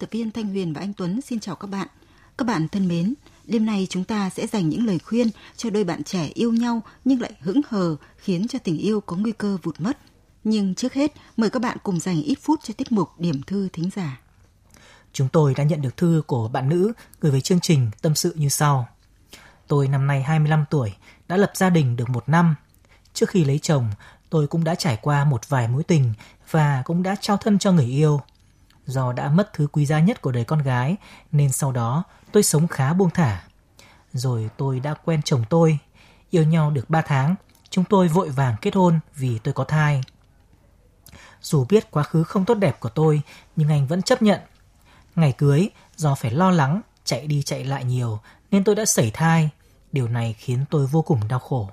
Tập viên Thanh Huyền và anh Tuấn xin chào các bạn. Các bạn thân mến, đêm nay chúng ta sẽ dành những lời khuyên cho đôi bạn trẻ yêu nhau nhưng lại hững hờ khiến cho tình yêu có nguy cơ vụt mất. Nhưng trước hết, mời các bạn cùng dành ít phút cho tiết mục điểm thư thính giả. Chúng tôi đã nhận được thư của bạn nữ gửi về chương trình tâm sự như sau. Tôi năm nay 25 tuổi, đã lập gia đình được một năm. Trước khi lấy chồng, tôi cũng đã trải qua một vài mối tình và cũng đã trao thân cho người yêu. Do đã mất thứ quý giá nhất của đời con gái nên sau đó tôi sống khá buông thả. Rồi tôi đã quen chồng tôi. Yêu nhau được 3 tháng, chúng tôi vội vàng kết hôn vì tôi có thai. Dù biết quá khứ không tốt đẹp của tôi, nhưng anh vẫn chấp nhận. Ngày cưới, do phải lo lắng, chạy đi chạy lại nhiều, nên tôi đã sẩy thai. Điều này khiến tôi vô cùng đau khổ.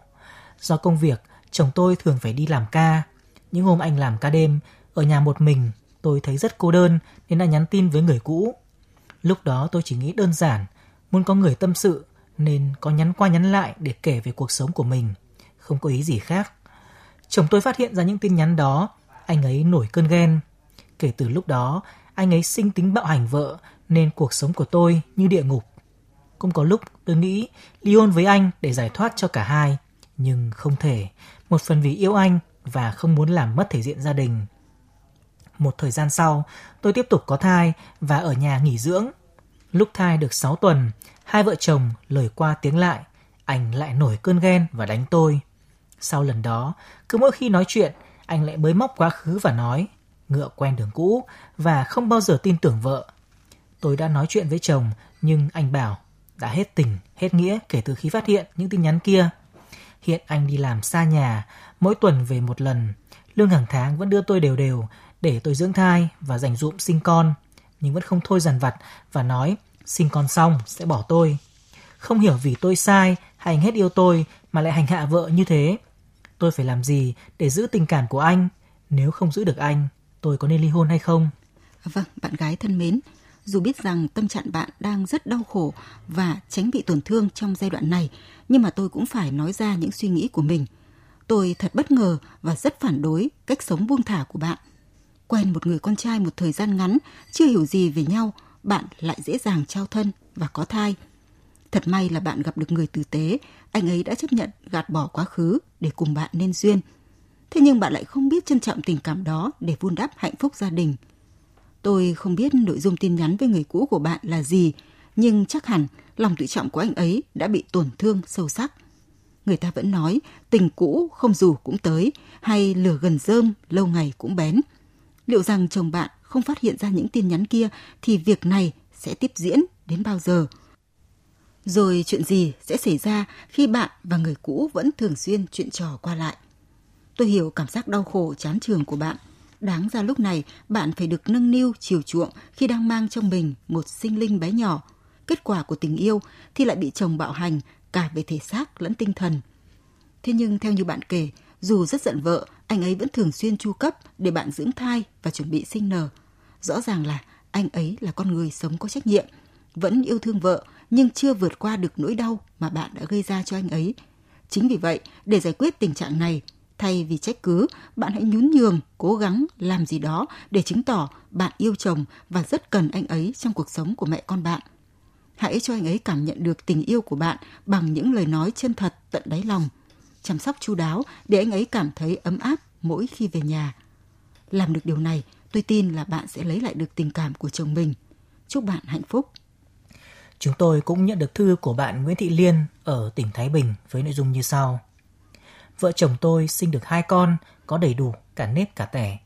Do công việc, chồng tôi thường phải đi làm ca. Những hôm anh làm ca đêm, ở nhà một mình, tôi thấy rất cô đơn nên đã nhắn tin với người cũ. Lúc đó tôi chỉ nghĩ đơn giản, muốn có người tâm sự nên có nhắn qua nhắn lại để kể về cuộc sống của mình, không có ý gì khác. Chồng tôi phát hiện ra những tin nhắn đó, anh ấy nổi cơn ghen. Kể từ lúc đó, anh ấy sinh tính bạo hành vợ nên cuộc sống của tôi như địa ngục. Cũng có lúc tôi nghĩ ly hôn với anh để giải thoát cho cả hai, nhưng không thể, một phần vì yêu anh và không muốn làm mất thể diện gia đình. Một thời gian sau, tôi tiếp tục có thai và ở nhà nghỉ dưỡng. Lúc thai được 6 tuần, hai vợ chồng lời qua tiếng lại, anh lại nổi cơn ghen và đánh tôi. Sau lần đó, cứ mỗi khi nói chuyện, anh lại bới móc quá khứ và nói, ngựa quen đường cũ và không bao giờ tin tưởng vợ. Tôi đã nói chuyện với chồng, nhưng anh bảo đã hết tình, hết nghĩa kể từ khi phát hiện những tin nhắn kia. Hiện anh đi làm xa nhà, mỗi tuần về một lần, lương hàng tháng vẫn đưa tôi đều đều để tôi dưỡng thai và dành dụm sinh con, nhưng vẫn không thôi dằn vặt và nói sinh con xong sẽ bỏ tôi. Không hiểu vì tôi sai hay anh hết yêu tôi mà lại hành hạ vợ như thế. Tôi phải làm gì để giữ tình cảm của anh? Nếu không giữ được anh, tôi có nên ly hôn hay không? Vâng, bạn gái thân mến, dù biết rằng tâm trạng bạn đang rất đau khổ và tránh bị tổn thương trong giai đoạn này, nhưng mà tôi cũng phải nói ra những suy nghĩ của mình. Tôi thật bất ngờ và rất phản đối cách sống buông thả của bạn. Quen một người con trai một thời gian ngắn, chưa hiểu gì về nhau, bạn lại dễ dàng trao thân và có thai. Thật may là bạn gặp được người tử tế, anh ấy đã chấp nhận gạt bỏ quá khứ để cùng bạn nên duyên. Thế nhưng bạn lại không biết trân trọng tình cảm đó để vun đắp hạnh phúc gia đình. Tôi không biết nội dung tin nhắn với người cũ của bạn là gì, nhưng chắc hẳn lòng tự trọng của anh ấy đã bị tổn thương sâu sắc. Người ta vẫn nói tình cũ không dù cũng tới hay lửa gần rơm lâu ngày cũng bén. Liệu rằng chồng bạn không phát hiện ra những tin nhắn kia thì việc này sẽ tiếp diễn đến bao giờ? Rồi chuyện gì sẽ xảy ra khi bạn và người cũ vẫn thường xuyên chuyện trò qua lại? Tôi hiểu cảm giác đau khổ chán trường của bạn. Đáng ra lúc này bạn phải được nâng niu chiều chuộng khi đang mang trong mình một sinh linh bé nhỏ. Kết quả của tình yêu thì lại bị chồng bạo hành cả về thể xác lẫn tinh thần. Thế nhưng theo như bạn kể, dù rất giận vợ, anh ấy vẫn thường xuyên chu cấp để bạn dưỡng thai và chuẩn bị sinh nở. Rõ ràng là anh ấy là con người sống có trách nhiệm, vẫn yêu thương vợ nhưng chưa vượt qua được nỗi đau mà bạn đã gây ra cho anh ấy. Chính vì vậy, để giải quyết tình trạng này, thay vì trách cứ, bạn hãy nhún nhường, cố gắng làm gì đó để chứng tỏ bạn yêu chồng và rất cần anh ấy trong cuộc sống của mẹ con bạn. Hãy cho anh ấy cảm nhận được tình yêu của bạn bằng những lời nói chân thật tận đáy lòng. Chăm sóc chu đáo để anh ấy cảm thấy ấm áp mỗi khi về nhà. Làm được điều này, tôi tin là bạn sẽ lấy lại được tình cảm của chồng mình. Chúc bạn hạnh phúc. Chúng tôi cũng nhận được thư của bạn Nguyễn Thị Liên ở tỉnh Thái Bình với nội dung như sau. Vợ chồng tôi sinh được hai con, có đầy đủ cả nếp cả tẻ.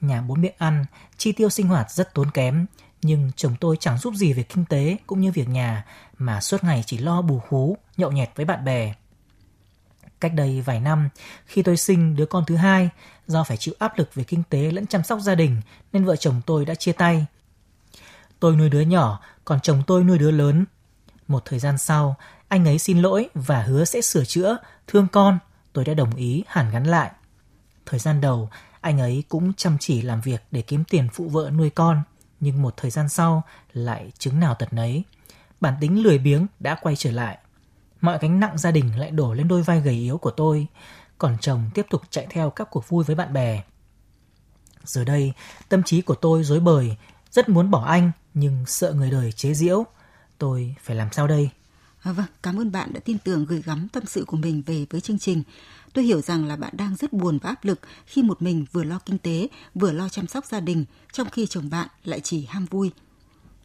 Nhà bốn miệng ăn, chi tiêu sinh hoạt rất tốn kém, nhưng chồng tôi chẳng giúp gì về kinh tế cũng như việc nhà mà suốt ngày chỉ lo bù hú nhậu nhẹt với bạn bè. Cách đây vài năm, khi tôi sinh đứa con thứ hai, do phải chịu áp lực về kinh tế lẫn chăm sóc gia đình nên vợ chồng tôi đã chia tay. Tôi nuôi đứa nhỏ, còn chồng tôi nuôi đứa lớn. Một thời gian sau, anh ấy xin lỗi và hứa sẽ sửa chữa, thương con. Tôi đã đồng ý hàn gắn lại. Thời gian đầu, anh ấy cũng chăm chỉ làm việc để kiếm tiền phụ vợ nuôi con, nhưng một thời gian sau lại chứng nào tật nấy. Bản tính lười biếng đã quay trở lại. Mọi gánh nặng gia đình lại đổ lên đôi vai gầy yếu của tôi, còn chồng tiếp tục chạy theo các cuộc vui với bạn bè. Giờ đây, tâm trí của tôi rối bời, rất muốn bỏ anh nhưng sợ người đời chế giễu. Tôi phải làm sao đây? À, vâng, cảm ơn bạn đã tin tưởng gửi gắm tâm sự của mình về với chương trình. Tôi hiểu rằng là bạn đang rất buồn và áp lực khi một mình vừa lo kinh tế, vừa lo chăm sóc gia đình, trong khi chồng bạn lại chỉ ham vui.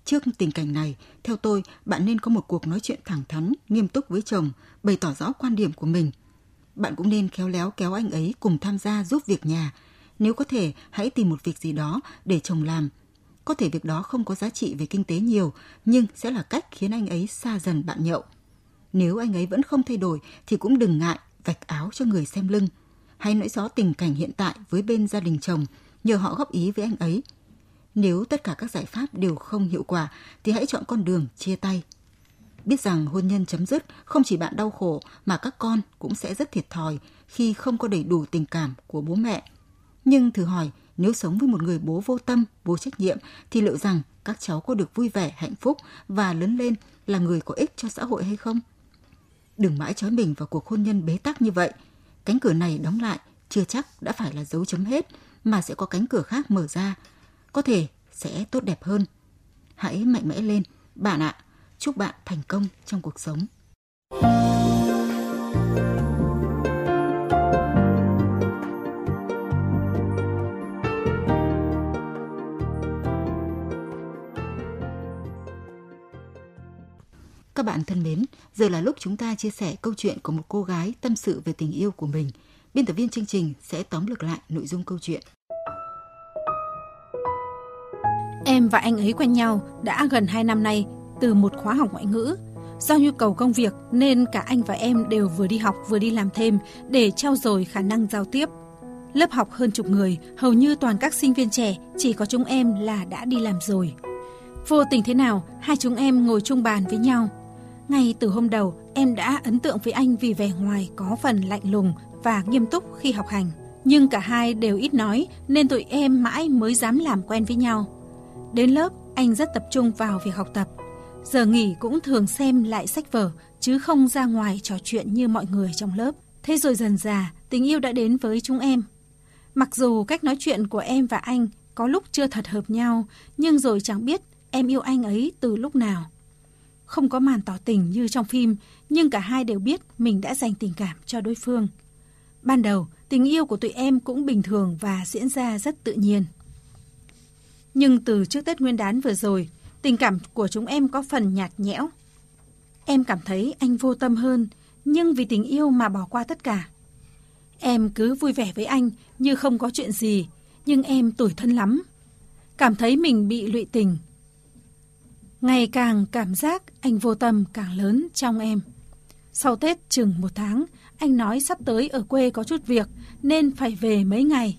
Trước tình cảnh này, theo tôi, bạn nên có một cuộc nói chuyện thẳng thắn, nghiêm túc với chồng, bày tỏ rõ quan điểm của mình. Bạn cũng nên khéo léo kéo anh ấy cùng tham gia giúp việc nhà. Nếu có thể, hãy tìm một việc gì đó để chồng làm. Có thể việc đó không có giá trị về kinh tế nhiều, nhưng sẽ là cách khiến anh ấy xa dần bạn nhậu. Nếu anh ấy vẫn không thay đổi thì cũng đừng ngại vạch áo cho người xem lưng. Hãy nói rõ tình cảnh hiện tại với bên gia đình chồng, nhờ họ góp ý với anh ấy. Nếu tất cả các giải pháp đều không hiệu quả thì hãy chọn con đường chia tay. Biết rằng hôn nhân chấm dứt không chỉ bạn đau khổ mà các con cũng sẽ rất thiệt thòi khi không có đầy đủ tình cảm của bố mẹ. Nhưng thử hỏi, nếu sống với một người bố vô tâm, vô trách nhiệm thì liệu rằng các cháu có được vui vẻ, hạnh phúc và lớn lên là người có ích cho xã hội hay không? Đừng mãi trói mình vào cuộc hôn nhân bế tắc như vậy. Cánh cửa này đóng lại chưa chắc đã phải là dấu chấm hết mà sẽ có cánh cửa khác mở ra. Có thể sẽ tốt đẹp hơn. Hãy mạnh mẽ lên, bạn ạ. Chúc bạn thành công trong cuộc sống. Các bạn thân mến, giờ là lúc chúng ta chia sẻ câu chuyện của một cô gái tâm sự về tình yêu của mình. Biên tập viên chương trình sẽ tóm lược lại nội dung câu chuyện. Em và anh ấy quen nhau đã gần 2 năm nay từ một khóa học ngoại ngữ. Do nhu cầu công việc nên cả anh và em đều vừa đi học vừa đi làm thêm để trao dồi khả năng giao tiếp. Lớp học hơn chục người, hầu như toàn các sinh viên trẻ, chỉ có chúng em là đã đi làm rồi. Vô tình thế nào, hai chúng em ngồi chung bàn với nhau – ngay từ hôm đầu, em đã ấn tượng với anh vì vẻ ngoài có phần lạnh lùng và nghiêm túc khi học hành. Nhưng cả hai đều ít nói nên tụi em mãi mới dám làm quen với nhau. Đến lớp, anh rất tập trung vào việc học tập. Giờ nghỉ cũng thường xem lại sách vở chứ không ra ngoài trò chuyện như mọi người trong lớp. Thế rồi dần dà, tình yêu đã đến với chúng em. Mặc dù cách nói chuyện của em và anh có lúc chưa thật hợp nhau, nhưng rồi chẳng biết em yêu anh ấy từ lúc nào. Không có màn tỏ tình như trong phim, nhưng cả hai đều biết mình đã dành tình cảm cho đối phương. Ban đầu, tình yêu của tụi em cũng bình thường và diễn ra rất tự nhiên. Nhưng từ trước Tết Nguyên đán vừa rồi, tình cảm của chúng em có phần nhạt nhẽo. Em cảm thấy anh vô tâm hơn, nhưng vì tình yêu mà bỏ qua tất cả. Em cứ vui vẻ với anh như không có chuyện gì, nhưng em tủi thân lắm. Cảm thấy mình bị lụy tình, Ngày càng cảm giác anh vô tâm càng lớn trong em. Sau Tết chừng một tháng, anh nói sắp tới ở quê có chút việc nên phải về mấy ngày.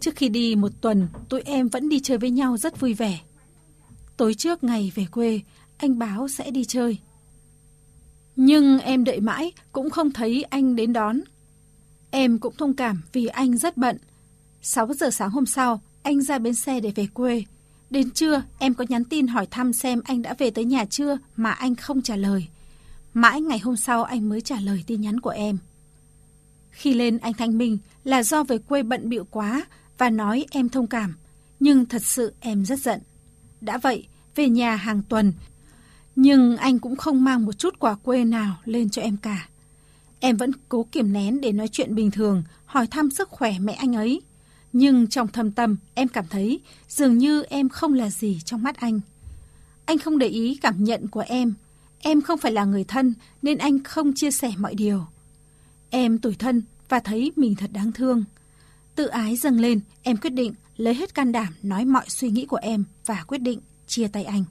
Trước khi đi một tuần, tụi em vẫn đi chơi với nhau rất vui vẻ. Tối trước ngày về quê, anh báo sẽ đi chơi. Nhưng em đợi mãi cũng không thấy anh đến đón. Em cũng thông cảm vì anh rất bận. 6 giờ sáng hôm sau, anh ra bến xe để về quê. Đến trưa, em có nhắn tin hỏi thăm xem anh đã về tới nhà chưa mà anh không trả lời. Mãi ngày hôm sau anh mới trả lời tin nhắn của em. Khi lên anh thanh minh là do về quê bận bịu quá và nói em thông cảm, nhưng thật sự em rất giận. Đã vậy, về nhà hàng tuần, nhưng anh cũng không mang một chút quà quê nào lên cho em cả. Em vẫn cố kiềm nén để nói chuyện bình thường, hỏi thăm sức khỏe mẹ anh ấy. Nhưng trong thâm tâm, em cảm thấy dường như em không là gì trong mắt anh. Anh không để ý cảm nhận của em. Em không phải là người thân nên anh không chia sẻ mọi điều. Em tủi thân và thấy mình thật đáng thương. Tự ái dâng lên, em quyết định lấy hết can đảm nói mọi suy nghĩ của em và quyết định chia tay anh.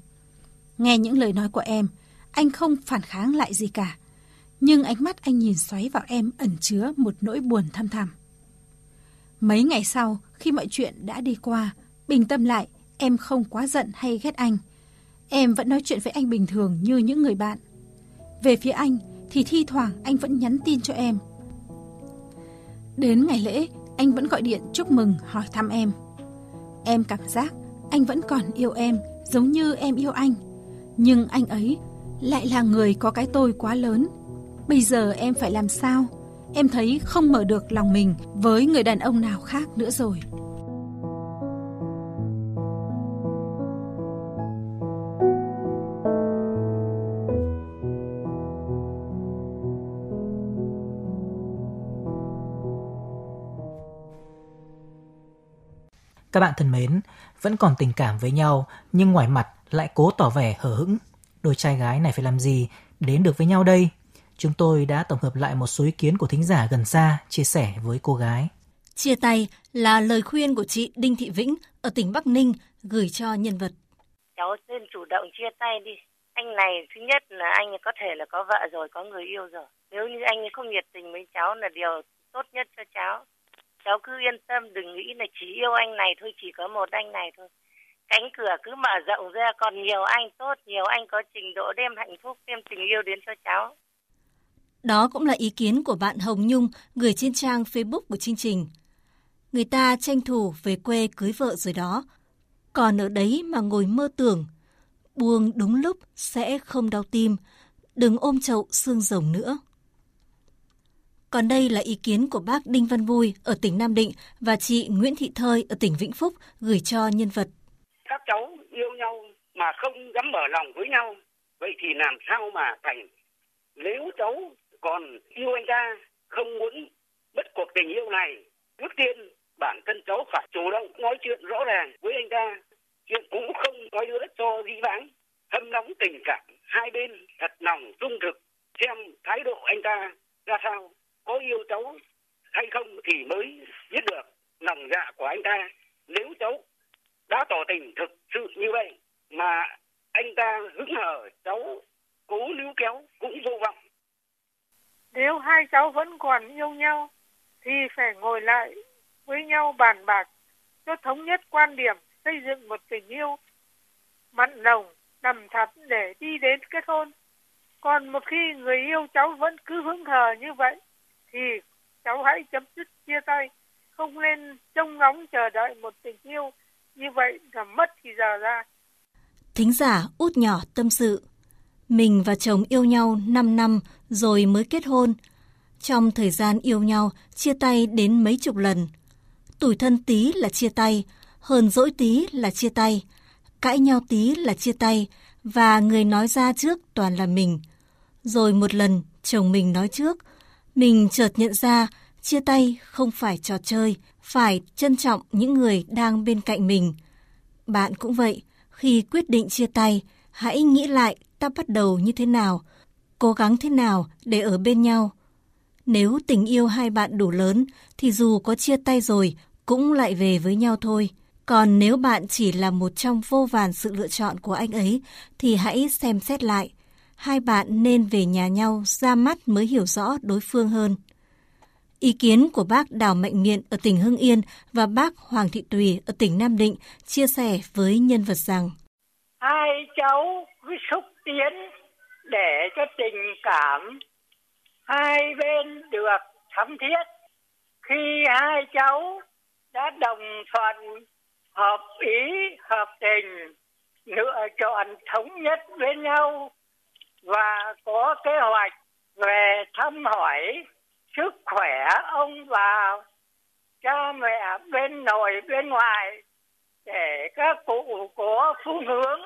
Nghe những lời nói của em, anh không phản kháng lại gì cả. nhưng ánh mắt anh nhìn xoáy vào em ẩn chứa một nỗi buồn thăm thẳm. Mấy ngày sau, khi mọi chuyện đã đi qua, bình tâm lại, em không quá giận hay ghét anh. Em vẫn nói chuyện với anh bình thường như những người bạn. Về phía anh, thì thi thoảng anh vẫn nhắn tin cho em. Đến ngày lễ, anh vẫn gọi điện chúc mừng, hỏi thăm em. Em cảm giác anh vẫn còn yêu em, giống như em yêu anh. Nhưng anh ấy lại là người có cái tôi quá lớn. Bây giờ em phải làm sao? Em thấy không mở được lòng mình với người đàn ông nào khác nữa rồi. Các bạn thân mến, vẫn còn tình cảm với nhau nhưng ngoài mặt lại cố tỏ vẻ hờ hững. Đôi trai gái này phải làm gì đến được với nhau đây? Chúng tôi đã tổng hợp lại một số ý kiến của thính giả gần xa chia sẻ với cô gái. Chia tay là lời khuyên của chị Đinh Thị Vĩnh ở tỉnh Bắc Ninh gửi cho nhân vật. Cháu nên chủ động chia tay đi. Anh này thứ nhất là anh có thể là có vợ rồi, có người yêu rồi. Nếu như anh không nhiệt tình với cháu là điều tốt nhất cho cháu cháu cứ yên tâm đừng nghĩ là chỉ yêu anh này thôi chỉ có một anh này thôi cánh cửa cứ mở rộng ra còn nhiều anh tốt nhiều anh có trình độ đem hạnh phúc đem tình yêu đến cho cháu đó cũng là ý kiến của bạn Hồng Nhung gửi trên trang Facebook của chương trình. Người ta tranh thủ về quê cưới vợ rồi đó, còn ở đấy mà ngồi mơ tưởng, buông đúng lúc sẽ không đau tim, đừng ôm chậu xương rồng nữa. Còn đây là ý kiến của bác Đinh Văn Vui ở tỉnh Nam Định và chị Nguyễn Thị Thơi ở tỉnh Vĩnh Phúc gửi cho nhân vật. Các cháu yêu nhau mà không dám mở lòng với nhau, vậy thì làm sao mà thành? Nếu cháu còn yêu anh ta, không muốn bất cuộc tình yêu này, trước tiên bản thân cháu phải chủ động nói chuyện rõ ràng với anh ta. Chuyện cũng không nói nữa cho dĩ vãng, hâm nóng tình cảm hai bên thật lòng trung thực xem thái độ anh ta yêu cháu hay không thì mới biết được lòng dạ của anh ta. Nếu cháu đã tỏ tình thực sự như vậy mà anh ta hứng hở cháu cố níu kéo cũng vô vọng. Nếu hai cháu vẫn còn yêu nhau thì phải ngồi lại với nhau bàn bạc cho thống nhất quan điểm xây dựng một tình yêu mặn nồng, đầm thắm để đi đến kết hôn. Còn một khi người yêu cháu vẫn cứ hứng hờ như vậy thì cháu hãy chấm dứt chia tay, không nên trông ngóng chờ đợi một tình yêu. Như vậy là mất thì giờ ra. Thính giả út nhỏ tâm sự, mình và chồng yêu nhau 5 năm rồi mới kết hôn. Trong thời gian yêu nhau, chia tay đến mấy chục lần. Tủi thân tí là chia tay hờn dỗi tí là chia tay. Cãi nhau tí là chia tay, và người nói ra trước toàn là mình. Rồi một lần chồng mình nói trước mình chợt nhận ra chia tay không phải trò chơi, phải trân trọng những người đang bên cạnh mình. Bạn cũng vậy, khi quyết định chia tay, hãy nghĩ lại ta bắt đầu như thế nào, cố gắng thế nào để ở bên nhau. Nếu tình yêu hai bạn đủ lớn thì dù có chia tay rồi cũng lại về với nhau thôi. Còn nếu bạn chỉ là một trong vô vàn sự lựa chọn của anh ấy thì hãy xem xét lại hai bạn nên về nhà nhau ra mắt mới hiểu rõ đối phương hơn. Ý kiến của bác Đào Mạnh Miện ở tỉnh Hưng Yên và bác Hoàng Thị Tùy ở tỉnh Nam Định chia sẻ với nhân vật rằng Hai cháu cứ xúc tiến để cho tình cảm hai bên được thắm thiết. Khi hai cháu đã đồng thuận, hợp ý, hợp tình, lựa chọn thống nhất với nhau và có kế hoạch về thăm hỏi sức khỏe ông bà cha mẹ bên nội bên ngoài để các cụ có phương hướng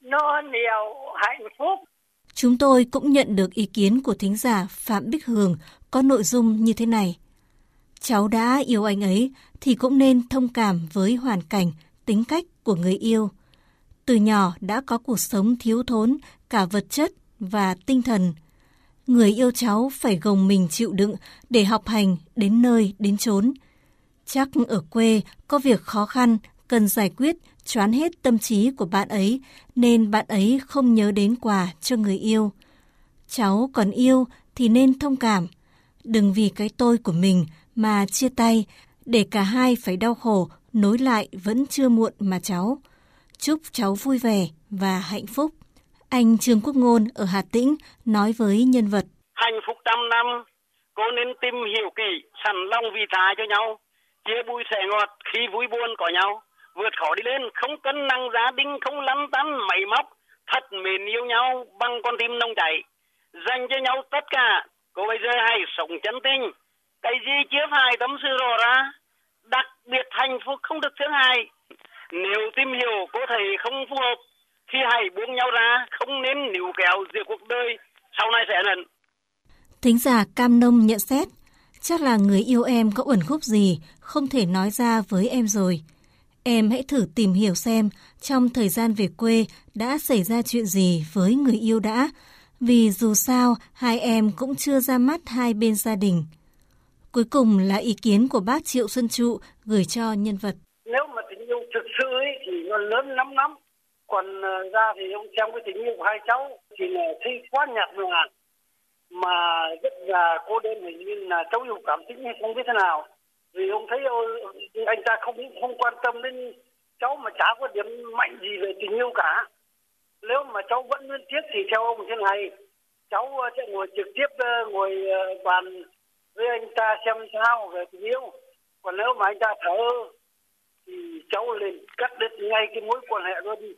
no nhiều hạnh phúc. Chúng tôi cũng nhận được ý kiến của thính giả Phạm Bích Hường có nội dung như thế này. Cháu đã yêu anh ấy thì cũng nên thông cảm với hoàn cảnh, tính cách của người yêu. Từ nhỏ đã có cuộc sống thiếu thốn cả vật chất và tinh thần. Người yêu cháu phải gồng mình chịu đựng để học hành đến nơi đến chốn. Chắc ở quê có việc khó khăn cần giải quyết choán hết tâm trí của bạn ấy nên bạn ấy không nhớ đến quà cho người yêu. Cháu còn yêu thì nên thông cảm. Đừng vì cái tôi của mình mà chia tay, để cả hai phải đau khổ, nối lại vẫn chưa muộn mà cháu. Chúc cháu vui vẻ và hạnh phúc. Anh Trương Quốc Ngôn ở Hà Tĩnh nói với nhân vật. Hạnh phúc trăm năm, cô nên tìm hiểu kỹ, sẵn lòng vì tha cho nhau, chia bùi sẻ ngọt khi vui buồn có nhau, vượt khó đi lên, không cân năng gia đình, không lăn tăn máy móc, thật mến yêu nhau bằng con tim nông chảy, dành cho nhau tất cả. Cô bây giờ hãy sống chân tình, cái gì chia phải tâm sự rõ ra, đặc biệt hạnh phúc không được thứ hai Nếu tìm hiểu cô thấy không phù hợp, thì hãy buông nhau ra, không nên níu kéo giữa cuộc đời, sau này sẽ hận. Thính giả Cam Nông nhận xét, chắc là người yêu em có uẩn khúc gì, không thể nói ra với em rồi. Em hãy thử tìm hiểu xem trong thời gian về quê đã xảy ra chuyện gì với người yêu đã, vì dù sao hai em cũng chưa ra mắt hai bên gia đình. Cuối cùng là ý kiến của bác Triệu Xuân Trụ gửi cho nhân vật. Nếu mà tình yêu thực sự ấy, thì nó lớn lắm lắm. Còn ờ, ra thì ông xem cái tình yêu của hai cháu thì là thấy quá nhạt nhòa, mà rất là cô đơn hình như là cháu yêu cảm tính hay không biết thế nào. Vì ông thấy anh ta không không quan tâm đến cháu mà chả có điểm mạnh gì về tình yêu cả. Nếu mà cháu vẫn luyến tiếc thì theo ông thế này, cháu ờ, sẽ ngồi trực tiếp ờ, ngồi bàn với anh ta xem sao về tình yêu. Còn nếu mà anh ta thở, thì cháu lên cắt đứt ngay cái mối quan hệ luôn. đi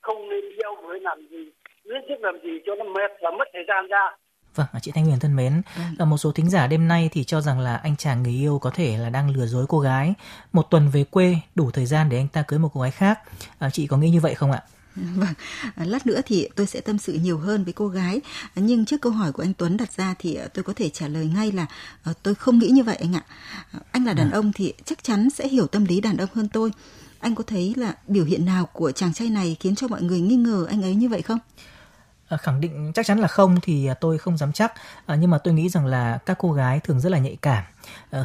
không nên yêu với làm gì liên tiếp làm gì cho nó mệt và mất thời gian ra Vâng, chị Thanh Huyền thân mến, ừ. một số thính giả đêm nay thì cho rằng là anh chàng người yêu có thể là đang lừa dối cô gái. Một tuần về quê đủ thời gian để anh ta cưới một cô gái khác. À, chị có nghĩ như vậy không ạ? Vâng, lát nữa thì tôi sẽ tâm sự nhiều hơn với cô gái. Nhưng trước câu hỏi của anh Tuấn đặt ra thì tôi có thể trả lời ngay là tôi không nghĩ như vậy anh ạ. Anh là đàn à. ông thì chắc chắn sẽ hiểu tâm lý đàn ông hơn tôi. Anh có thấy là biểu hiện nào của chàng trai này khiến cho mọi người nghi ngờ anh ấy như vậy không? À, khẳng định chắc chắn là không thì tôi không dám chắc à, nhưng mà tôi nghĩ rằng là các cô gái thường rất là nhạy cảm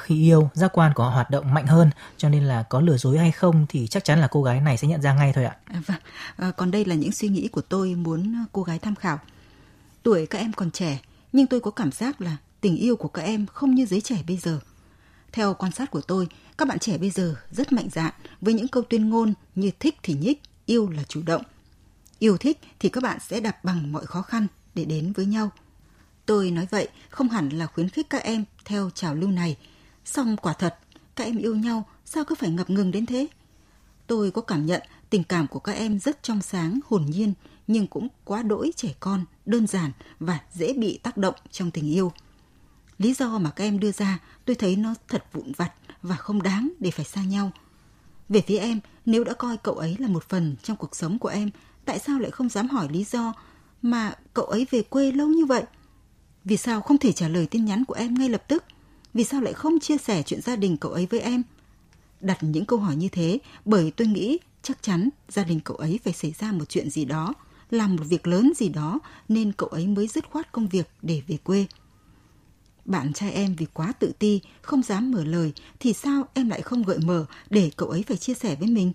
khi yêu giác quan của họ hoạt động mạnh hơn cho nên là có lừa dối hay không thì chắc chắn là cô gái này sẽ nhận ra ngay thôi ạ. À, vâng, à, còn đây là những suy nghĩ của tôi muốn cô gái tham khảo. Tuổi các em còn trẻ nhưng tôi có cảm giác là tình yêu của các em không như giới trẻ bây giờ. Theo quan sát của tôi, các bạn trẻ bây giờ rất mạnh dạn với những câu tuyên ngôn như thích thì nhích, yêu là chủ động Yêu thích thì các bạn sẽ đạp bằng mọi khó khăn để đến với nhau. Tôi nói vậy không hẳn là khuyến khích các em theo trào lưu này. Song quả thật, các em yêu nhau sao cứ phải ngập ngừng đến thế? Tôi có cảm nhận tình cảm của các em rất trong sáng, hồn nhiên, nhưng cũng quá đỗi trẻ con, đơn giản và dễ bị tác động trong tình yêu. Lý do mà các em đưa ra tôi thấy nó thật vụn vặt và không đáng để phải xa nhau. Về phía em, nếu đã coi cậu ấy là một phần trong cuộc sống của em tại sao lại không dám hỏi lý do mà cậu ấy về quê lâu như vậy? Vì sao không thể trả lời tin nhắn của em ngay lập tức? Vì sao lại không chia sẻ chuyện gia đình cậu ấy với em? Đặt những câu hỏi như thế bởi tôi nghĩ chắc chắn gia đình cậu ấy phải xảy ra một chuyện gì đó, làm một việc lớn gì đó nên cậu ấy mới dứt khoát công việc để về quê. Bạn trai em vì quá tự ti, không dám mở lời thì sao em lại không gợi mở để cậu ấy phải chia sẻ với mình?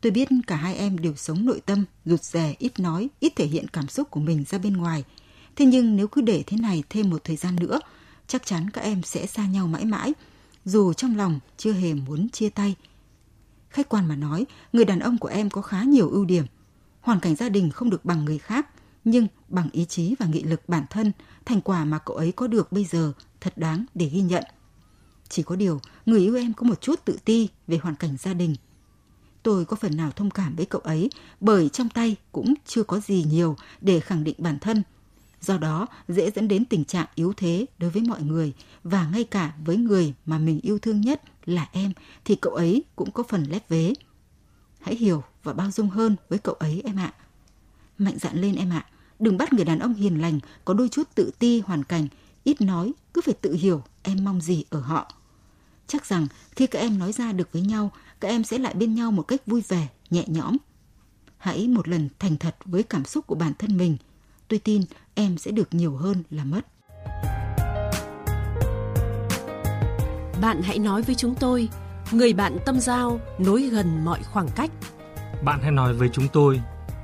Tôi biết cả hai em đều sống nội tâm, rụt rè, ít nói, ít thể hiện cảm xúc của mình ra bên ngoài. Thế nhưng nếu cứ để thế này thêm một thời gian nữa, chắc chắn các em sẽ xa nhau mãi mãi, dù trong lòng chưa hề muốn chia tay. Khách quan mà nói, người đàn ông của em có khá nhiều ưu điểm. Hoàn cảnh gia đình không được bằng người khác, nhưng bằng ý chí và nghị lực bản thân, thành quả mà cậu ấy có được bây giờ thật đáng để ghi nhận. Chỉ có điều, người yêu em có một chút tự ti về hoàn cảnh gia đình tôi có phần nào thông cảm với cậu ấy bởi trong tay cũng chưa có gì nhiều để khẳng định bản thân. Do đó, dễ dẫn đến tình trạng yếu thế đối với mọi người và ngay cả với người mà mình yêu thương nhất là em thì cậu ấy cũng có phần lép vế. Hãy hiểu và bao dung hơn với cậu ấy em ạ. Mạnh dạn lên em ạ. Đừng bắt người đàn ông hiền lành có đôi chút tự ti hoàn cảnh, ít nói, cứ phải tự hiểu em mong gì ở họ. Chắc rằng khi các em nói ra được với nhau các em sẽ lại bên nhau một cách vui vẻ, nhẹ nhõm. Hãy một lần thành thật với cảm xúc của bản thân mình. Tôi tin em sẽ được nhiều hơn là mất. Bạn hãy nói với chúng tôi, người bạn tâm giao nối gần mọi khoảng cách. Bạn hãy nói với chúng tôi,